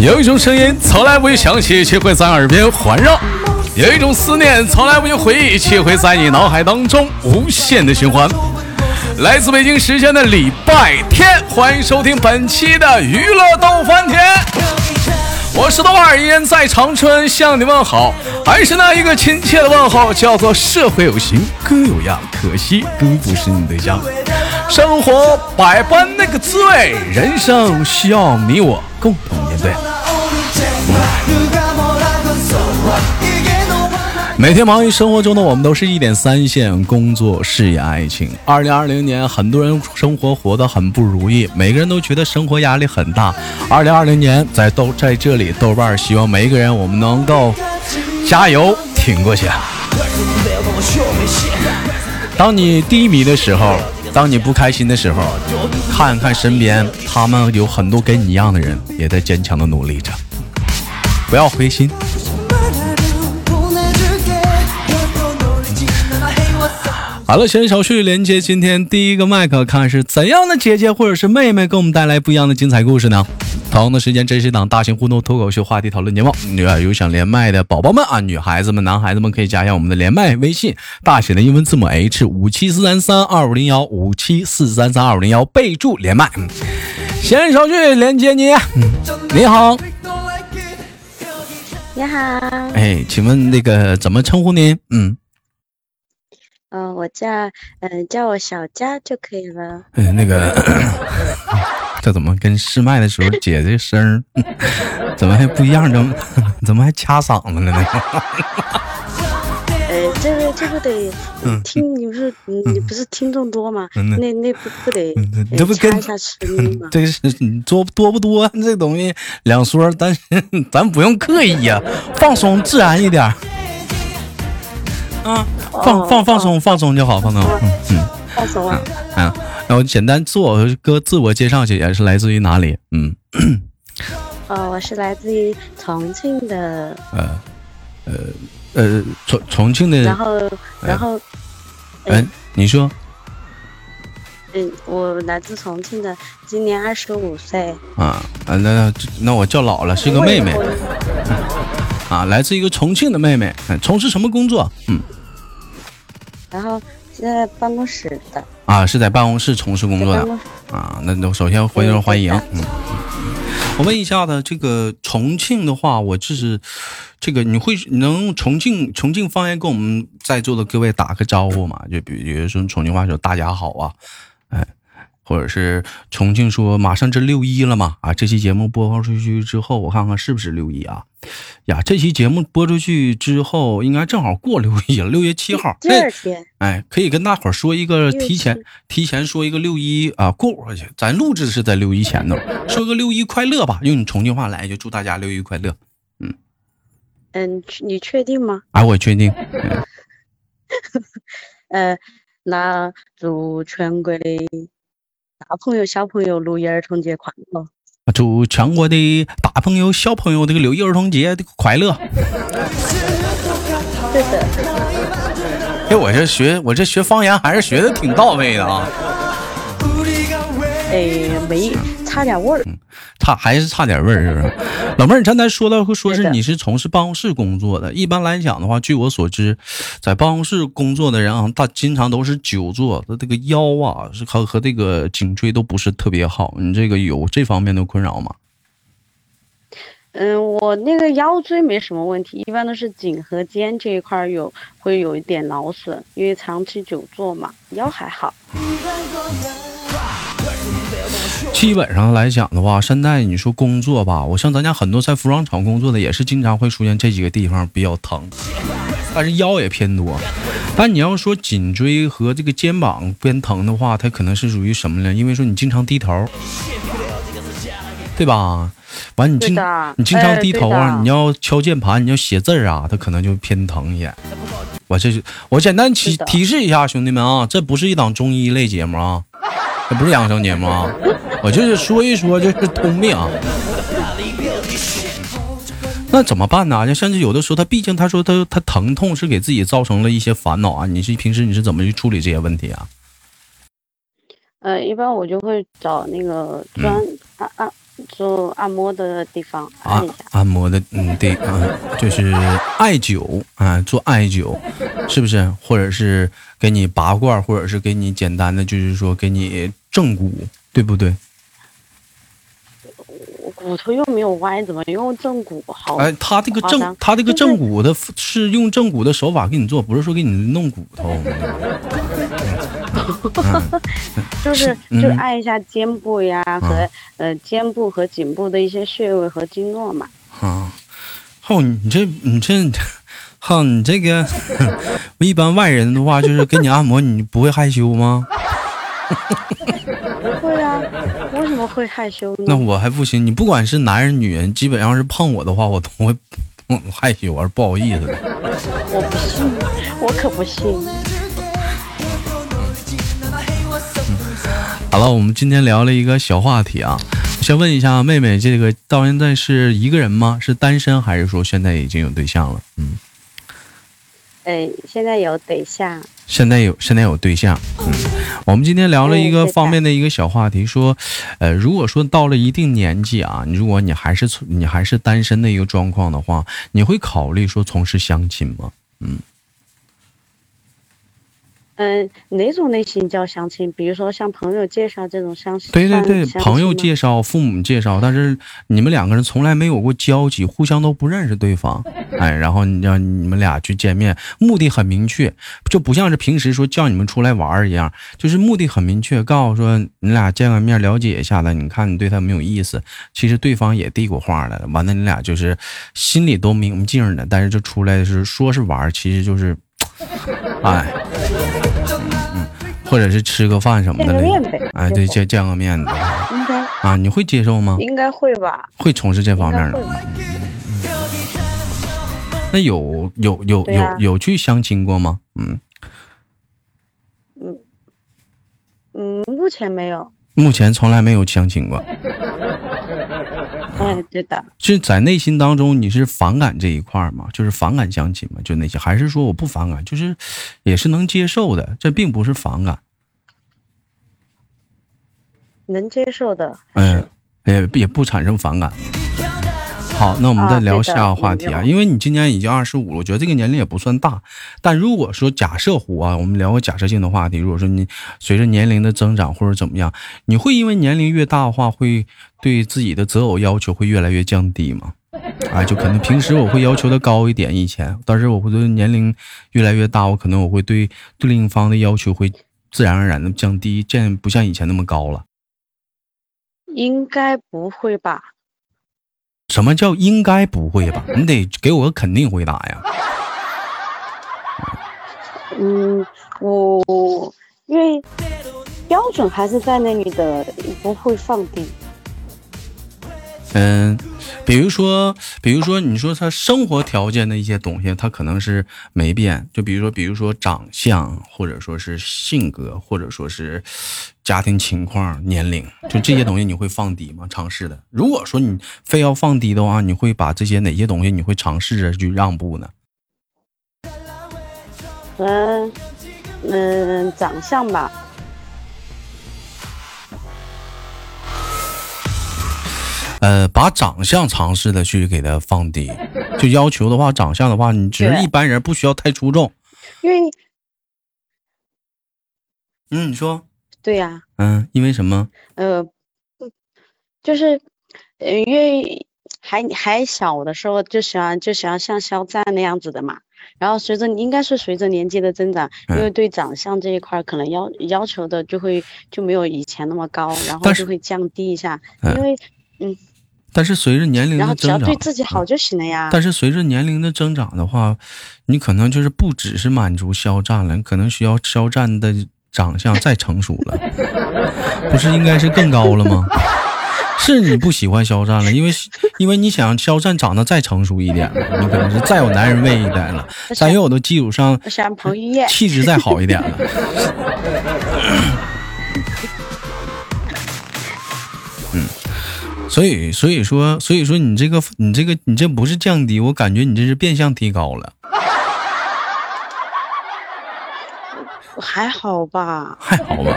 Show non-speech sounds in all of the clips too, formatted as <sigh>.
有一种声音从来不会响起，却会在耳边环绕；有一种思念从来不会回忆，却会在你脑海当中无限的循环。来自北京时间的礼拜天，欢迎收听本期的娱乐逗翻天。我是豆瓣，依然在长春向你问好，还是那一个亲切的问候，叫做社会有形，哥有样，可惜哥不是你对象。生活百般那个滋味，人生需要你我共同面对。每天忙于生活中的我们，都是一点三线：工作、事业、爱情。二零二零年，很多人生活活得很不如意，每个人都觉得生活压力很大。二零二零年，在豆在这里，豆瓣希望每一个人，我们能够加油挺过去。当你低迷的时候，当你不开心的时候，看看身边，他们有很多跟你一样的人，也在坚强的努力着。不要灰心。好了，闲少叙，连接今天第一个麦克，看是怎样的姐姐或者是妹妹给我们带来不一样的精彩故事呢？同样的时间，这是一档大型互动脱口秀话题讨论节目。有想连麦的宝宝们啊，女孩子们、男孩子们可以加一下我们的连麦微信，大写的英文字母 H 五七四三三二五零幺五七四三三二五零幺，备注连麦。闲少叙，连接你，你好。你好，哎，请问那个怎么称呼您？嗯，嗯，我叫嗯叫我小佳就可以了。嗯，那个 <laughs> 这怎么跟试麦的时候姐这声怎么还不一样？怎么怎么还掐嗓子了呢？呃，<laughs> 这个这不得听，你不是你不是听众多吗？那那不不得这不跟一下声音吗？<laughs> 这是多多不多？这东西两说，但是咱不用刻意呀，放松自然一点。啊，放放放松放松就好，放松。嗯嗯，放松啊。嗯，然后简单自我哥自我介绍，姐姐是来自于哪里？嗯。哦，我是来自于重庆的。呃呃。呃，重重庆的，然后，然后，哎，你说，嗯，我来自重庆的，今年二十五岁。啊啊，那那我叫老了，是个妹妹。<laughs> 啊，来自一个重庆的妹妹，从事什么工作？嗯。然后是在办公室的。啊，是在办公室从事工作的。啊，那那首先欢迎欢迎。嗯。我问一下子，这个重庆的话，我就是，这个你会能用重庆重庆方言跟我们在座的各位打个招呼吗？就比比如说重庆话说“大家好”啊，哎。或者是重庆说马上这六一了嘛啊！这期节目播放出去之后，我看看是不是六一啊？呀，这期节目播出去之后，应该正好过六一了，<laughs> 六月七号。第二天。哎，可以跟大伙儿说一个提前提前说一个六一啊过过去。咱录制是在六一前头，<laughs> 说个六一快乐吧，用你重庆话来就祝大家六一快乐。嗯嗯，你确定吗？啊，我确定。<laughs> 呃，那祝全国的。大朋友、小朋友，六一儿童节快乐！祝全国的大朋友、小朋友这个六一儿童节的快乐！对的。哎，我这学，我这学方言还是学的挺到位的啊。哎，没。差点味儿，差还是差点味儿，是不是？<laughs> 老妹儿，你刚才说到说是你是从事办公室工作的，一般来讲的话，据我所知，在办公室工作的人啊，他经常都是久坐，他这个腰啊是和和这个颈椎都不是特别好。你这个有这方面的困扰吗？嗯，我那个腰椎没什么问题，一般都是颈和肩这一块有会有一点劳损，因为长期久坐嘛，腰还好。基本上来讲的话，现在你说工作吧，我像咱家很多在服装厂工作的，也是经常会出现这几个地方比较疼，但是腰也偏多。但你要说颈椎和这个肩膀偏疼的话，它可能是属于什么呢？因为说你经常低头，对吧？完你经你经常低头啊，你要敲键盘，你要写字啊，它可能就偏疼一点。我这是我简单提提示一下兄弟们啊，这不是一档中医类节目啊。这不是养生节目啊，我就是说一说，就是通病啊。那怎么办呢？就甚至有的时候，他毕竟他说他他疼痛是给自己造成了一些烦恼啊。你是平时你是怎么去处理这些问题啊？呃，一般我就会找那个专按按做按摩的地方啊按摩的，嗯，对，嗯，就是艾灸啊，做艾灸，是不是？或者是给你拔罐，或者是给你简单的，就是说给你正骨，对不对？我骨头又没有歪，怎么用正骨？好，哎，他这个正，他这个正骨的是用正骨的手法给你做，不是说给你弄骨头。<laughs> 就是嗯就按一下肩部呀和呃肩部和颈部的一些穴位和经络嘛。啊，后你这你这，哈，你这个一般外人的话，就是给你按摩，你不会害羞吗？不会啊，为什么会害羞呢那？我还不行，你不管是男人女人，基本上是碰我的话，我都会 <laughs> 我害羞而不好意思的。我不信，我可不信。好了，我们今天聊了一个小话题啊，先问一下妹妹，这个到现在是一个人吗？是单身还是说现在已经有对象了？嗯，哎，现在有对象，现在有现在有对象。嗯，我们今天聊了一个方面的一个小话题，说，呃，如果说到了一定年纪啊，你如果你还是从你还是单身的一个状况的话，你会考虑说从事相亲吗？嗯、哪种类型叫相亲？比如说像朋友介绍这种相亲？对对对，朋友介绍、父母介绍，但是你们两个人从来没有过交集，互相都不认识对方，<laughs> 哎，然后你让你们俩去见面，目的很明确，就不像是平时说叫你们出来玩一样，就是目的很明确，告诉说你俩见个面了解一下子，你看你对他没有意思，其实对方也递过话了，完了你俩就是心里都明镜的，但是就出来是说是玩，其实就是，<tsk> 哎。嗯或者是吃个饭什么的嘞见个面呗，哎，对，见见个面的应该啊，你会接受吗？应该会吧？会从事这方面的？那有有有有啊有去相亲过吗？嗯，嗯，目前没有。目前从来没有相亲过，<laughs> 哎，对的，就在内心当中你是反感这一块儿吗？就是反感相亲吗？就那些，还是说我不反感，就是也是能接受的，这并不是反感，能接受的。嗯，也也不产生反感。好，那我们再聊下个话题啊，因为你今年已经二十五了，我觉得这个年龄也不算大。但如果说假设乎啊，我们聊个假设性的话题，如果说你随着年龄的增长或者怎么样，你会因为年龄越大的话，会对自己的择偶要求会越来越降低吗？啊，就可能平时我会要求的高一点，以前，但是我会对年龄越来越大，我可能我会对对另一方的要求会自然而然的降低，这样不像以前那么高了。应该不会吧？什么叫应该不会吧？<laughs> 你得给我个肯定回答呀。嗯，我因为标准还是在那里的，不会放低。嗯，比如说，比如说，你说他生活条件的一些东西，他可能是没变。就比如说，比如说长相，或者说是性格，或者说是家庭情况、年龄，就这些东西你会放低吗？尝试的。如果说你非要放低的话，你会把这些哪些东西你会尝试着去让步呢？嗯嗯，长相吧，呃，把长相尝试的去给他放低，就要求的话，长相的话，你只是一般人，不需要太出众。因为嗯，你说，对呀、嗯，因为什么？呃，就是呃，因为还还小的时候就喜欢就喜欢像肖战那样子的嘛。然后随着应该是随着年纪的增长，因为嗯对长相这一块可能要要求的就会就没有以前那么高，然后就会降低一下，嗯因为但是随着年龄然后只要的增长，对自己好就行了呀。但是随着年龄的增长的话，你可能就是不只是满足肖战了，你可能需要肖战的长相再成熟了，<laughs> 不是应该是更高了吗？<laughs> 是你不喜欢肖战了，因为因为你想肖战长得再成熟一点了，你可能是再有男人味一点了，在有的基础上我喜欢彭于晏，气质再好一点了。<laughs> 所以所以说所以说你这个你这个你这不是降低，我感觉你这是变相提高了，还好吧？还好吧？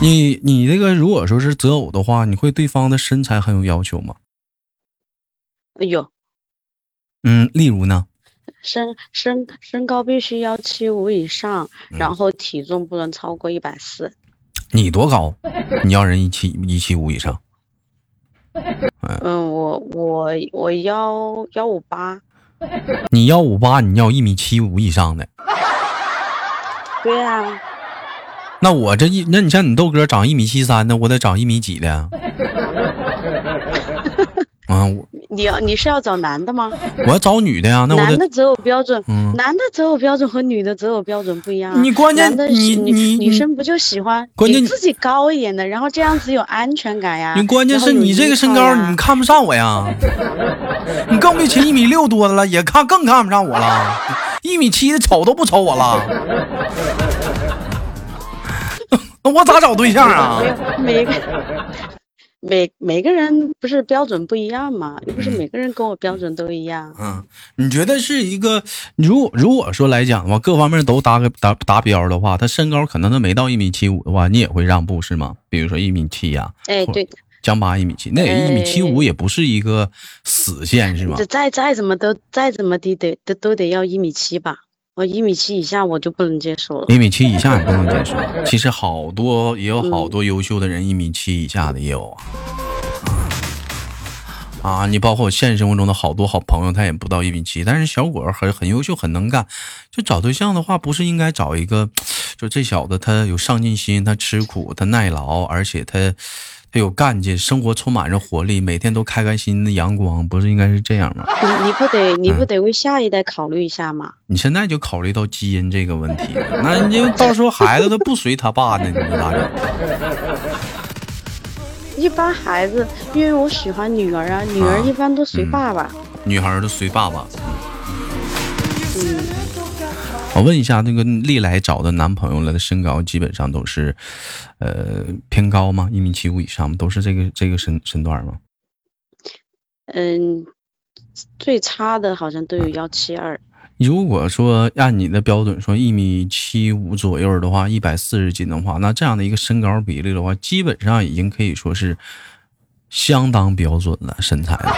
你你这个如果说是择偶的话，你会对方的身材很有要求吗？有嗯，例如呢？身身身高必须要七五以上，嗯然后体重不能超过一百四。你多高？你要人一七一七五以上？嗯，我我我幺幺五八，你幺五八，你要一米七五以上的。对啊，那我这一，那你像你豆哥长一米七三的，我得长一米几的。啊，<laughs> 我你要你是要找男的吗？<laughs> 我要找女的呀，那我男的择偶标准，嗯男的择偶标准和女的择偶标准不一样啊。你关键你你你女生不就喜欢关键比自己高一点的，然后这样子有安全感呀。你关键是你这个身高，你看不上我呀。你更别提一米六多的了，也看更看不上我了。一米七的瞅都不瞅我了，<laughs> 那我咋找对象啊没？有每每每个人不是标准不一样嘛，又不是每个人跟我标准都一样。嗯，你觉得是一个，如果如果说来讲的话，各方面都达个达达标的话，他身高可能他没到一米七五的话，你也会让步是吗？比如说一米七呀、哎，或对，江八一米七，那也一米七五也不是一个死线是吗这？再再怎么都再怎么的得都都得要一米七吧。我一米七以下我就不能接受了。一米七以下也不能接受。其实好多也有好多优秀的人，一米七以下的也有啊。啊，你包括我现实生活中的好多好朋友，他也不到一米七，但是小伙儿很很优秀，很能干。就找对象的话，不是应该找一个，就这小子他有上进心，他吃苦，他耐劳，而且他他有干劲，生活充满着活力，每天都开开心心的阳光，不是应该是这样吗？你你不得你嗯不得为下一代考虑一下吗？你现在就考虑到基因这个问题，那你就到时候孩子都不随他爸呢，你说咋整？一般孩子，因为我喜欢女儿啊，女儿啊一般都随嗯爸爸。女孩都随爸爸。嗯，我问一下，那个历来找的男朋友了的身高基本上都是，呃，偏高吗？一米七五以上吗？都是这个这个身身段吗？嗯，最差的好像都有幺七二。如果说按你的标准说一米七五左右的话，一百四十斤的话，那这样的一个身高比例的话，基本上已经可以说是相当标准了身材了，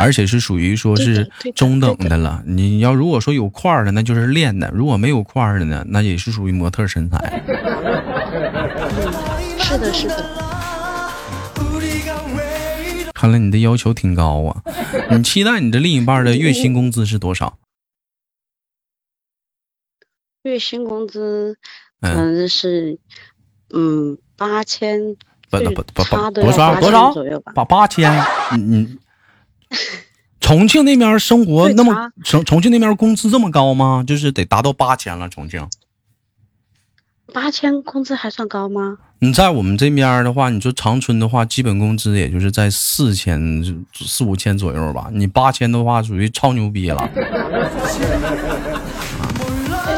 而且是属于说是中等对的了。你要如果说有块儿的，那就是练的；如果没有块儿的呢，那也是属于模特身材。<laughs> 是的，是的。看来你的要求挺高啊！<laughs> 你期待你的另一半的月薪工资是多少？月薪工资嗯，嗯是嗯八千，不不不不多少多少左右吧？八八千？你你 <laughs> 重庆那边生活那么重重庆那边工资这么高吗？就是得达到八千了。重庆，八千工资还算高吗？你在我们这边的话，你说长春的话，基本工资也就是在四千四五千左右吧。你八千的话，属于超牛逼了。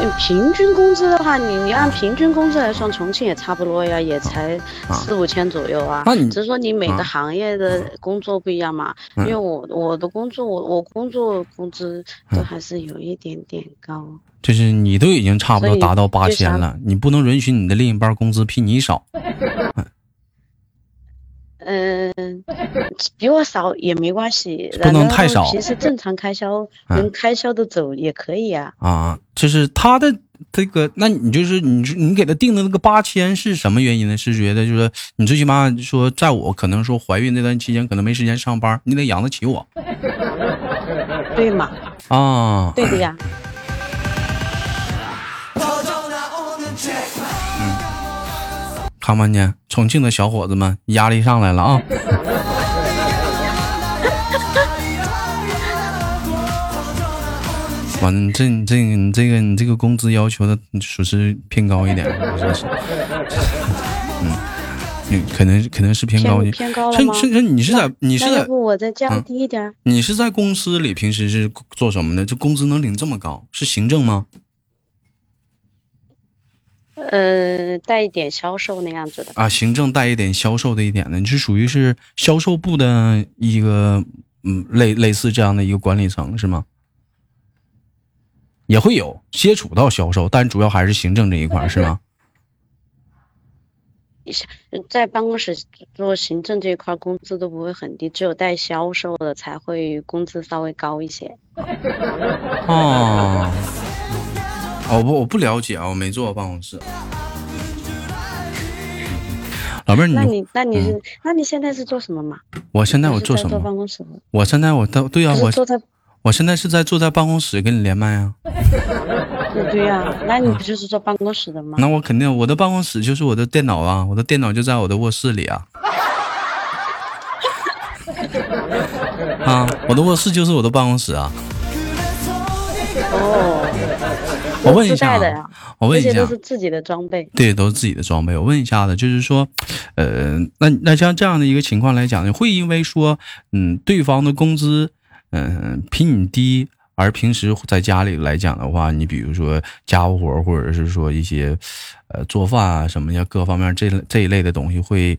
呃平均工资的话，你你按平均工资来算，重庆也差不多呀，也才四五千左右啊。那你只是说你每啊个行业的工作不一样嘛。嗯因为我我的工作，我我工作工资都嗯还是有一点点高。就是你都已经差不多达到八千了，你不能允许你的另一半工资比你少。嗯，比我少也没关系，不能太少平时正常开销嗯能开销的走也可以啊。啊，就是他的这个，那你就是你说你给他定的那个八千是什么原因呢？是觉得就是你最起码说，在我可能说怀孕那段期间，可能没时间上班，你得养得起我对嘛？啊。对的呀。<laughs> 看没见，重庆的小伙子们压力上来了啊！<laughs> 完了，你这你这个你这个你这个工资要求的属实偏高一点，真是，嗯，你，可能可能是偏高一点。偏偏高了吗？甚甚至你是在你是在我再降嗯低一点儿？你是在公司里平时是做什么的？这工资能领这么高，是行政吗？呃，带一点销售那样子的。啊，行政带一点销售的一点的，你是属于是销售部的一个嗯类类似这样的一个管理层是吗？也会有接触到销售，但主要还是行政这一块是吗？在办公室做行政这一块，工资都不会很低，只有带销售的才会工资稍微高一些。<laughs> 哦，我不我不了解啊，我没坐过办公室。老妹儿，那你那你是那你现在是做什么嘛？我现在我做什么？坐办公室。我现在我都对啊，我坐在。我现在是在坐在办公室跟你连麦啊。<laughs> 对呀，那你不就是坐办公室的吗？那我肯定，我的办公室就是我的电脑啊，我的电脑就在我的卧室里啊。<laughs> 啊，我的卧室就是我的办公室啊。哦，我问一下，我问一下，都是自己的装备。对，都是自己的装备。我问一下子，就是说，呃，那那像这样的一个情况来讲，会因为说，嗯，对方的工资。嗯，比你低，而平时在家里来讲的话，你比如说家务活，或者是说一些，呃，做饭啊什么呀，各方面这这一类的东西，会，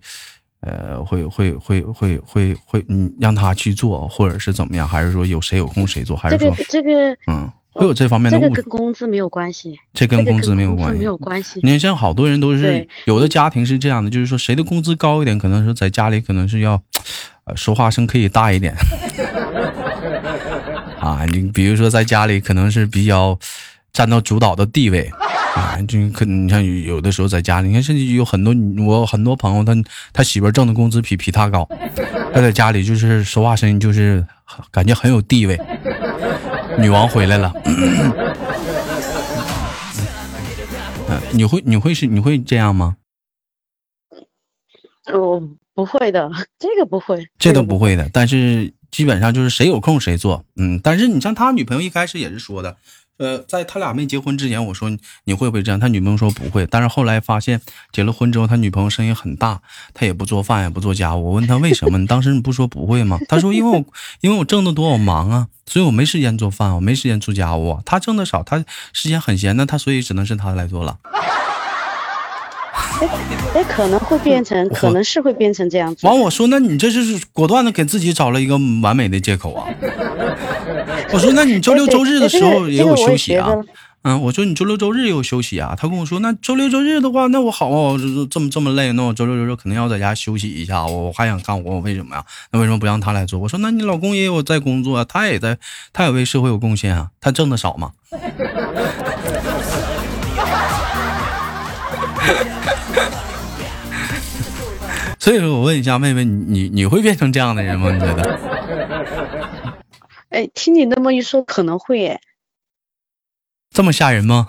呃，会会会会会会，嗯，让他去做，或者是怎么样？还是说有谁有空谁做？还是说这个嗯，会有这方面的？这个跟工资没有关系，这跟工资没有关系，没有关系。你看，像好多人都是有的家庭是这样的，就是说谁的工资高一点，可能是在家里可能是要，呃，说话声可以大一点。<laughs> 啊，你比如说在家里可能是比较占到主导的地位啊，就可你像有的时候在家里，你看甚至有很多我很多朋友，他他媳妇挣的工资比比他高，他在家里就是说话声音就是感觉很有地位，女王回来了。<laughs> 嗯，你会你会是你会这样吗？我不会的，这个不会，这都不会的，但是。基本上就是谁有空谁做，嗯，但是你像他女朋友一开始也是说的，呃，在他俩没结婚之前，我说你会不会这样？他女朋友说不会，但是后来发现结了婚之后，他女朋友声音很大，他也不做饭也不做家务。我问他为什么？你当时你不说不会吗？他说因为我因为我挣的多，我忙啊，所以我没时间做饭，我没时间做家务。他挣的少，他时间很闲，那他所以只能是他来做了。哎，可能会变成，可能是会变成这样子。完，我说，那你这是果断的给自己找了一个完美的借口啊！我说，那你周六周日的时候也有休息啊？嗯，我说你周六周日也有休息啊？他跟我说，那周六周日的话，那我好啊，这么这么累，那我周六周日肯定要在家休息一下。我我还想干活，我为什么呀？那为什么不让他来做？我说，那你老公也有在工作，他也在，他也为社会有贡献啊，他挣的少吗？所以说我问一下妹妹，你你你会变成这样的人吗？你觉得？<laughs> 哎，听你那么一说，可能会哎。这么吓人吗？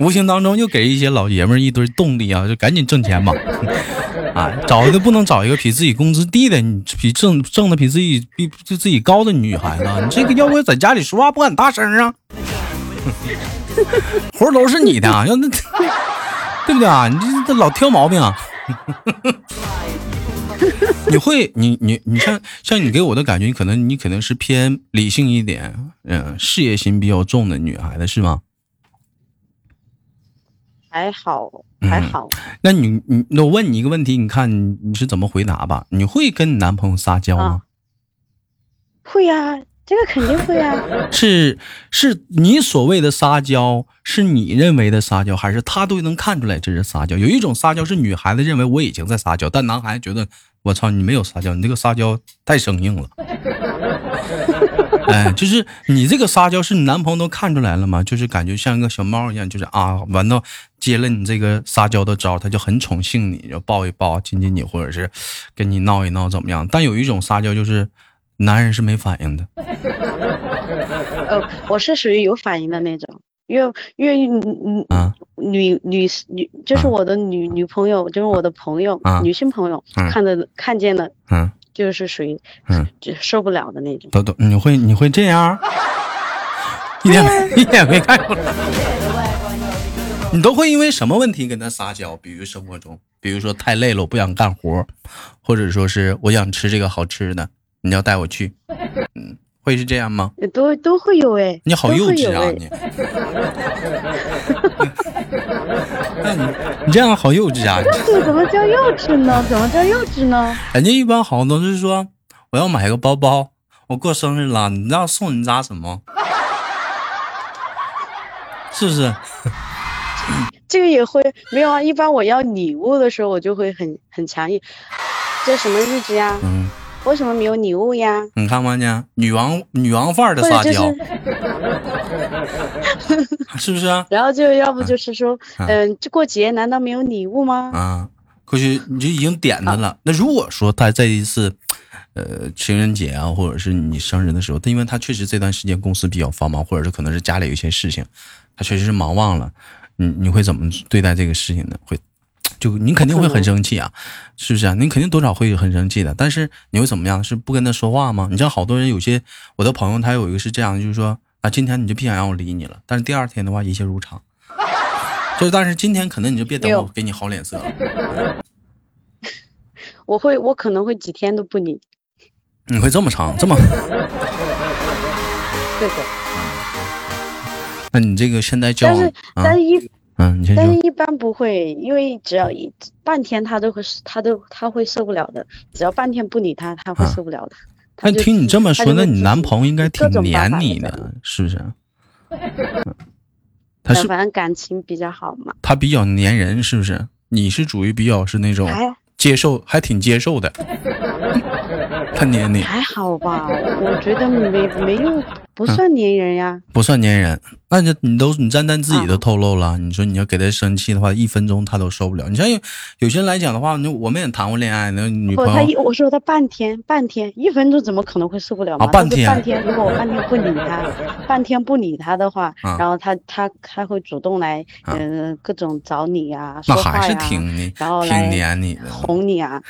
无形当中又给一些老爷们儿一堆动力啊，就赶紧挣钱吧！啊，找一个不能找一个比自己工资低的，你比挣挣的比自己比就自己高的女孩子，你这个要不在家里说话不敢大声啊？<laughs> 活都是你的，<laughs> 要那。对不对啊？你这这老挑毛病啊！<laughs> 你会，你你你像像你给我的感觉，你可能你可能是偏理性一点，嗯，事业心比较重的女孩子是吗？还好，还好。那你你那我问你一个问题，你看你你是怎么回答吧？你会跟你男朋友撒娇吗？会呀。这个肯定会啊！<laughs> 是是你所谓的撒娇，是你认为的撒娇，还是他都能看出来这是撒娇？有一种撒娇是女孩子认为我已经在撒娇，但男孩子觉得我操你没有撒娇，你这个撒娇太生硬了。哎，就是你这个撒娇是你男朋友都看出来了吗？就是感觉像一个小猫一样，就是啊，完到接了你这个撒娇的招，他就很宠幸你，就抱一抱、亲亲你，或者是跟你闹一闹怎么样？但有一种撒娇就是。男人是没反应的，<laughs> 呃，我是属于有反应的那种，因为因为女女女女就是我的女女朋友，就是我的朋友，女性朋友看的看见了，嗯，就是属于嗯就受不了的那种。都都，你会你会这样？<laughs> 一点一点没看出来。你都会因为什么问题跟他撒娇？比如生活中，比如说太累了，我不想干活，或者说是我想吃这个好吃的。你要带我去，嗯，会是这样吗？都都会有哎，你好幼稚啊你！<laughs> 那你你这样好幼稚啊！这怎么叫幼稚呢？怎么叫幼稚呢？人家一般好像都是说，我要买个包包，我过生日了，你要送你家什么？是不是？这个也会没有啊。一般我要礼物的时候，我就会很很强硬。这什么日子呀？嗯。为什么没有礼物呀？你看看呢？女王女王范儿的撒娇，<laughs> 是不是啊？然后就要不就是说，嗯，这过节难道没有礼物吗？啊，过去你就已经点他了。那如果说他这一次，呃，情人节啊，或者是你生日的时候，他因为他确实这段时间公司比较繁忙，或者是可能是家里有一些事情，他确实是忙忘了。你你会怎么对待这个事情呢？会？就你肯定会很生气啊，是不是啊？你肯定多少会很生气的。但是你会怎么样？是不跟他说话吗？你知道好多人有些我的朋友，他有一个是这样，就是说啊，今天你就别想让我理你了。但是第二天的话，一切如常。<laughs> 就是但是今天可能你就别等我给你好脸色。我会，我可能会几天都不理。你会这么长这么？对的。那你这个现在交往，但是但是一。嗯，但是一般不会，因为只要一半天，他都会，他都他会受不了的。只要半天不理他，他会受不了的。那听你这么说，那你男朋友应该挺黏你的，是不是？<laughs> 他是反正感情比较好嘛。他比较粘人，是不是？你是属于比较是那种接受，还挺接受的。<laughs> 他黏你还好吧？我觉得没没有。不算粘人呀，不算粘人。那就你都你单单自己都透露了，你说你要给他生气的话，一分钟他都受不了。你像有有些人来讲的话，那我们也谈过恋爱，那女朋友他一我说他半天半天一分钟怎么可能会受不了啊？半天半天，如果我半天不理他，半天不理他的话，然后他他他会主动来嗯各种找你呀，那还是挺然后挺黏你的，哄你啊。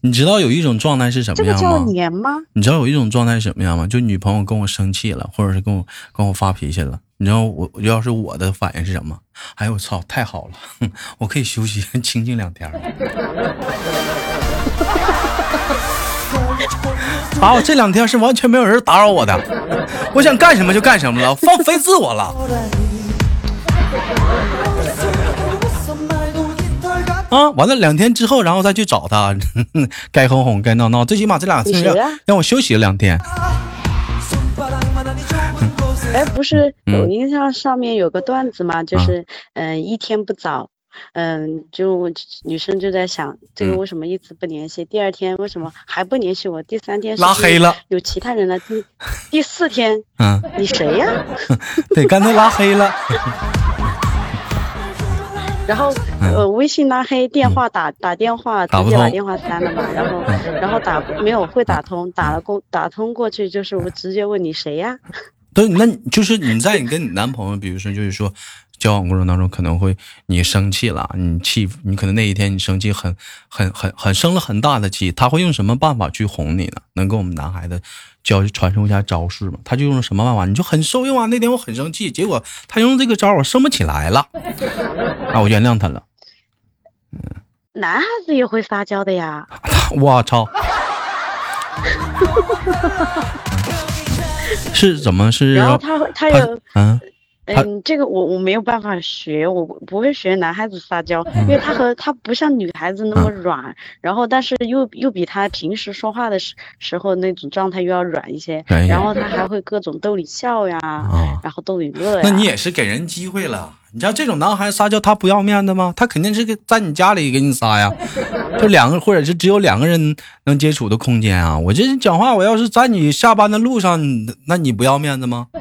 你知道有一种状态是什么样吗？这个叫黏吗？你知道有一种状态是什么样吗？就女朋友跟我生气了，或者是跟我跟我发脾气了，你知道我要是我的反应是什么？哎呦我操，太好了，我可以休息清静两天。啊，我这两天是完全没有人打扰我的，我想干什么就干什么了，放飞自我了。啊，完了两天之后，然后再去找他，<laughs> 该哄哄，该闹闹，最起码这两天让我休息了两天。哎，不是抖音上上面有个段子吗？就是嗯，一天不早，嗯，就女生就在想，这个为什么一直不联系？第二天为什么还不联系我？第三天拉黑了，有其他人了。第 <laughs> 第四天，嗯，你谁呀？<laughs> 对，刚才拉黑了。<laughs> 然后呃，微信拉黑，电话打打电话直接把电话删了嘛。然后然后打没有会打通，打了过打通过去就是我直接问你谁呀？对，那就是你在你跟你男朋友，比如说就是说交往过程当中可能会你生气了，你气你可能那一天你生气很很很很生了很大的气，他会用什么办法去哄你呢？能跟我们男孩子？教传授一下招式吗，他就用什么办法，你就很受用啊。那天我很生气，结果他用这个招，我生不起来了，那，我原谅他了。嗯，男孩子也会撒娇的呀。<laughs> 我操！是怎么是？然后他他有嗯。嗯，这个我我没有办法学，我不会学男孩子撒娇，因为他和他不像女孩子那么软，然后但是又又比他平时说话的时时候那种状态又要软一些，然后他还会各种逗你笑呀，然后逗你乐呀。那你也是给人机会了，你像这种男孩撒娇，他不要面子吗？他肯定是给在你家里给你撒呀，就两个或者是只有两个人能接触的空间啊。我这讲话，我要是在你下班的路上，那你不要面子吗？<laughs>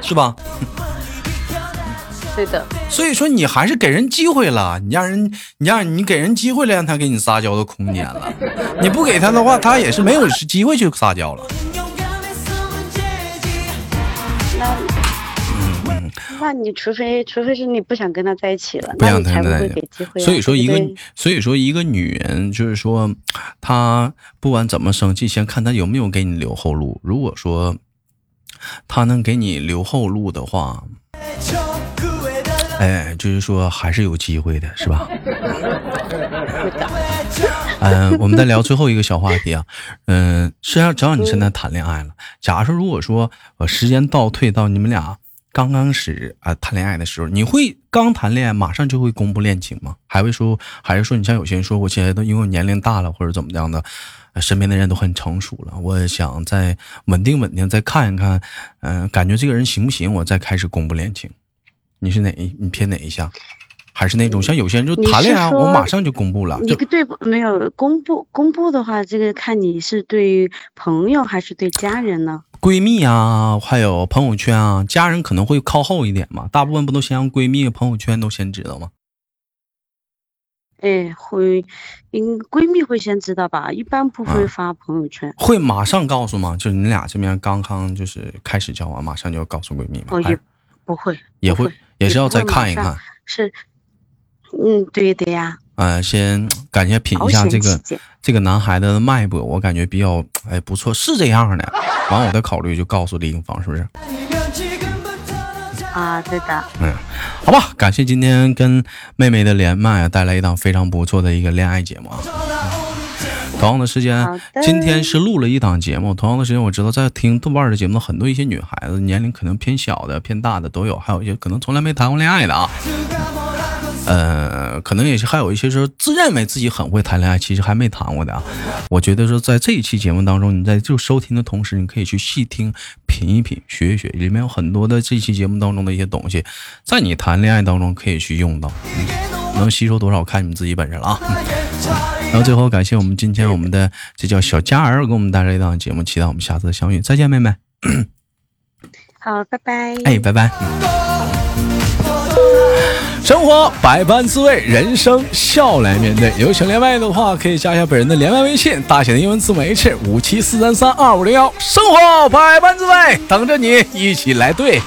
是吧？对的。所以说你还是给人机会了，你让人，你让你给人机会了，让他给你撒娇的空间了。你不给他的话，他也是没有机会去撒娇了。嗯，那你除非除非是你不想跟他在一起了，不想跟他在一起。所以说一个，所以说一个女人就是说，她不管怎么生气，先看她有没有给你留后路。如果说。她能给你留后路的话，哎，就是说还是有机会的，是吧？<laughs> 嗯，我们再聊最后一个小话题啊。嗯，实际上只要你现在谈恋爱了，假如说如果说呃时间倒退到你们俩刚刚始啊谈恋爱的时候，你会刚谈恋爱马上就会公布恋情吗？还会说，还是说你像有些人说，我现在都因为我年龄大了或者怎么样的？身边的人都很成熟了，我想再稳定稳定，再看一看，嗯，感觉这个人行不行，我再开始公布恋情。你是哪一？你偏哪一项？还是那种像有些人就谈恋爱，我马上就公布了。你对不？没有公布，公布的话，这个看你是对朋友还是对家人呢？闺蜜啊，还有朋友圈啊，家人可能会靠后一点嘛。大部分不都先让闺蜜、朋友圈都先知道吗？哎，会，嗯闺蜜会先知道吧？一般不会发朋友圈。会马上告诉吗？就是你俩这边刚刚就是开始交往，马上就要告诉闺蜜吗？哦，也不会，也会，也是要再看一看。是，嗯，对的呀。嗯，先感谢品一下这个这个男孩子的脉搏，我感觉比较哎不错，是这样的。完，我再考虑就告诉李英芳，是不是？啊，对的。嗯，好吧，感谢今天跟妹妹的连麦，带来一档非常不错的一个恋爱节目啊。同样的时间，今天是录了一档节目。同样的时间，我知道在听豆瓣的节目，很多一些女孩子年龄可能偏小的、偏大的都有，还有一些可能从来没谈过恋爱的啊。呃，可能也是还有一些说自认为自己很会谈恋爱，其实还没谈过的啊。我觉得说在这一期节目当中，你在就收听的同时，你可以去细听、品一品、学一学，里面有很多的这期节目当中的一些东西，在你谈恋爱当中可以去用到，能吸收多少看你们自己本事了啊。然后最后感谢我们今天我们的这叫小佳儿给我们带来一档节目，期待我们下次的相遇，再见，妹妹。好，拜拜。哎，拜拜。生活百般滋味，人生笑来面对。有想连麦的话，可以加一下本人的连麦微信，大写的英文字母 H 五七四三三二五零幺。生活百般滋味，等着你一起来对。